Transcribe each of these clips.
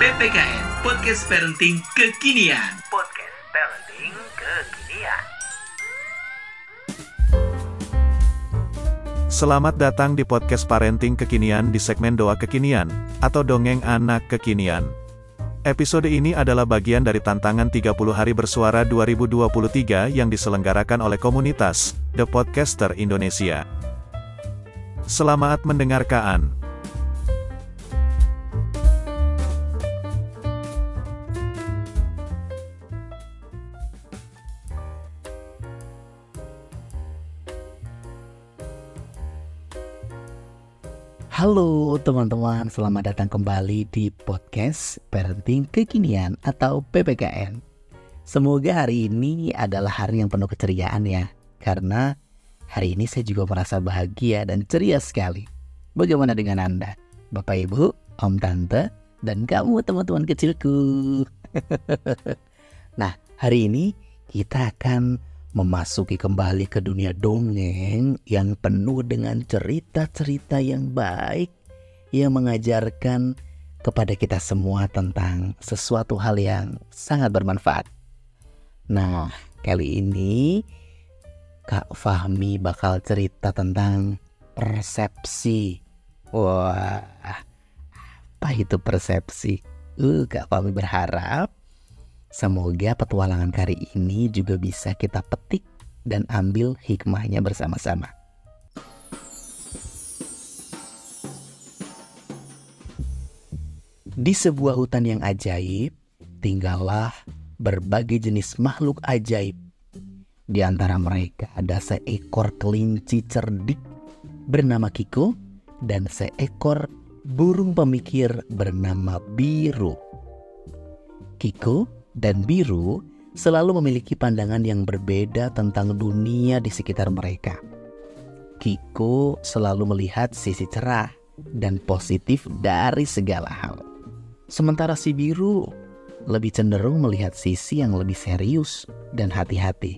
PPKN Podcast Parenting Kekinian. Podcast Parenting Kekinian. Selamat datang di podcast Parenting Kekinian di segmen Doa Kekinian, atau Dongeng Anak Kekinian. Episode ini adalah bagian dari tantangan 30 hari bersuara 2023 yang diselenggarakan oleh komunitas The Podcaster Indonesia. Selamat mendengarkan. Halo teman-teman, selamat datang kembali di podcast Parenting Kekinian atau PPKN. Semoga hari ini adalah hari yang penuh keceriaan ya, karena hari ini saya juga merasa bahagia dan ceria sekali. Bagaimana dengan Anda, Bapak Ibu, Om Tante, dan kamu teman-teman kecilku? nah, hari ini kita akan memasuki kembali ke dunia dongeng yang penuh dengan cerita-cerita yang baik yang mengajarkan kepada kita semua tentang sesuatu hal yang sangat bermanfaat. Nah, kali ini Kak Fahmi bakal cerita tentang persepsi. Wah, apa itu persepsi? Uh, Kak Fahmi berharap Semoga petualangan kali ini juga bisa kita petik dan ambil hikmahnya bersama-sama. Di sebuah hutan yang ajaib, tinggallah berbagai jenis makhluk ajaib. Di antara mereka ada seekor kelinci cerdik bernama Kiko dan seekor burung pemikir bernama Biru. Kiko dan Biru selalu memiliki pandangan yang berbeda tentang dunia di sekitar mereka. Kiko selalu melihat sisi cerah dan positif dari segala hal. Sementara si Biru lebih cenderung melihat sisi yang lebih serius dan hati-hati.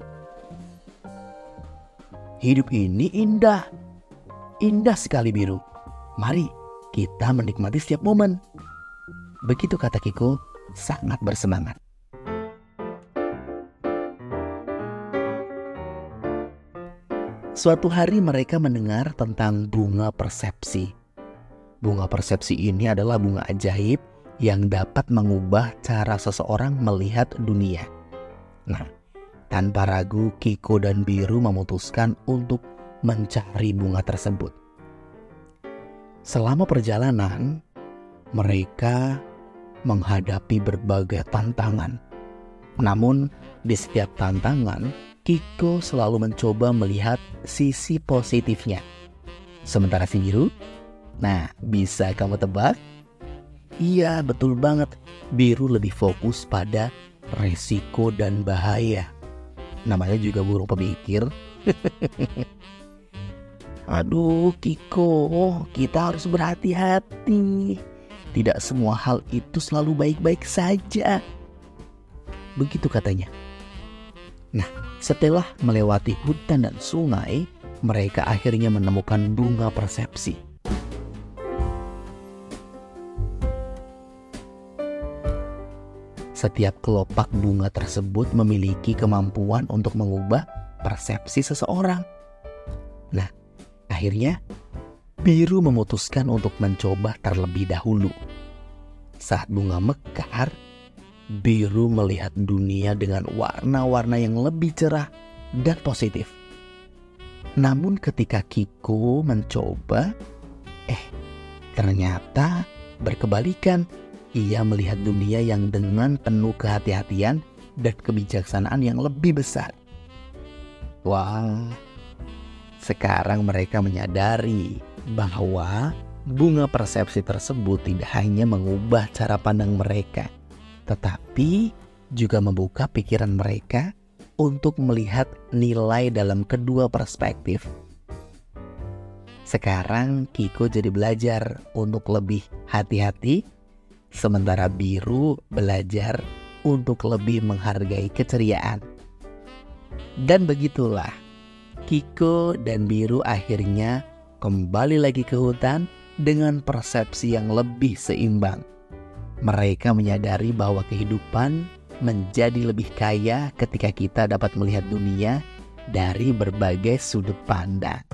Hidup ini indah. Indah sekali Biru. Mari kita menikmati setiap momen. Begitu kata Kiko sangat bersemangat. Suatu hari mereka mendengar tentang bunga persepsi. Bunga persepsi ini adalah bunga ajaib yang dapat mengubah cara seseorang melihat dunia. Nah, tanpa ragu Kiko dan Biru memutuskan untuk mencari bunga tersebut. Selama perjalanan, mereka menghadapi berbagai tantangan. Namun, di setiap tantangan, Kiko selalu mencoba melihat sisi positifnya. Sementara si biru, nah bisa kamu tebak? Iya betul banget, biru lebih fokus pada resiko dan bahaya. Namanya juga burung pemikir. Aduh Kiko, kita harus berhati-hati. Tidak semua hal itu selalu baik-baik saja. Begitu katanya. Nah, setelah melewati hutan dan sungai, mereka akhirnya menemukan bunga persepsi. Setiap kelopak bunga tersebut memiliki kemampuan untuk mengubah persepsi seseorang. Nah, akhirnya biru memutuskan untuk mencoba terlebih dahulu. Saat bunga mekar, biru melihat dunia dengan warna-warna yang lebih cerah dan positif. Namun ketika Kiko mencoba, eh ternyata berkebalikan. Ia melihat dunia yang dengan penuh kehati-hatian dan kebijaksanaan yang lebih besar. Wah, sekarang mereka menyadari bahwa bunga persepsi tersebut tidak hanya mengubah cara pandang mereka, tetapi juga membuka pikiran mereka untuk melihat nilai dalam kedua perspektif. Sekarang Kiko jadi belajar untuk lebih hati-hati, sementara Biru belajar untuk lebih menghargai keceriaan. Dan begitulah, Kiko dan Biru akhirnya kembali lagi ke hutan dengan persepsi yang lebih seimbang. Mereka menyadari bahwa kehidupan menjadi lebih kaya ketika kita dapat melihat dunia dari berbagai sudut pandang.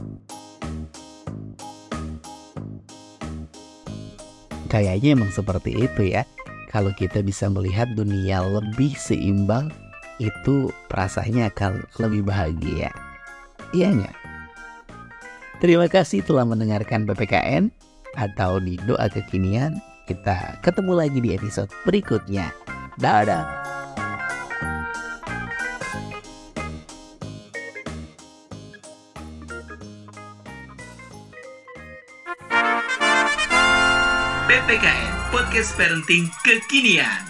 Kayaknya emang seperti itu ya. Kalau kita bisa melihat dunia lebih seimbang, itu perasaannya akan lebih bahagia. Iya nggak? Terima kasih telah mendengarkan PPKN atau di doa kekinian. Kita ketemu lagi di episode berikutnya. Dadah. PPKN Podcast Parenting Kekinian.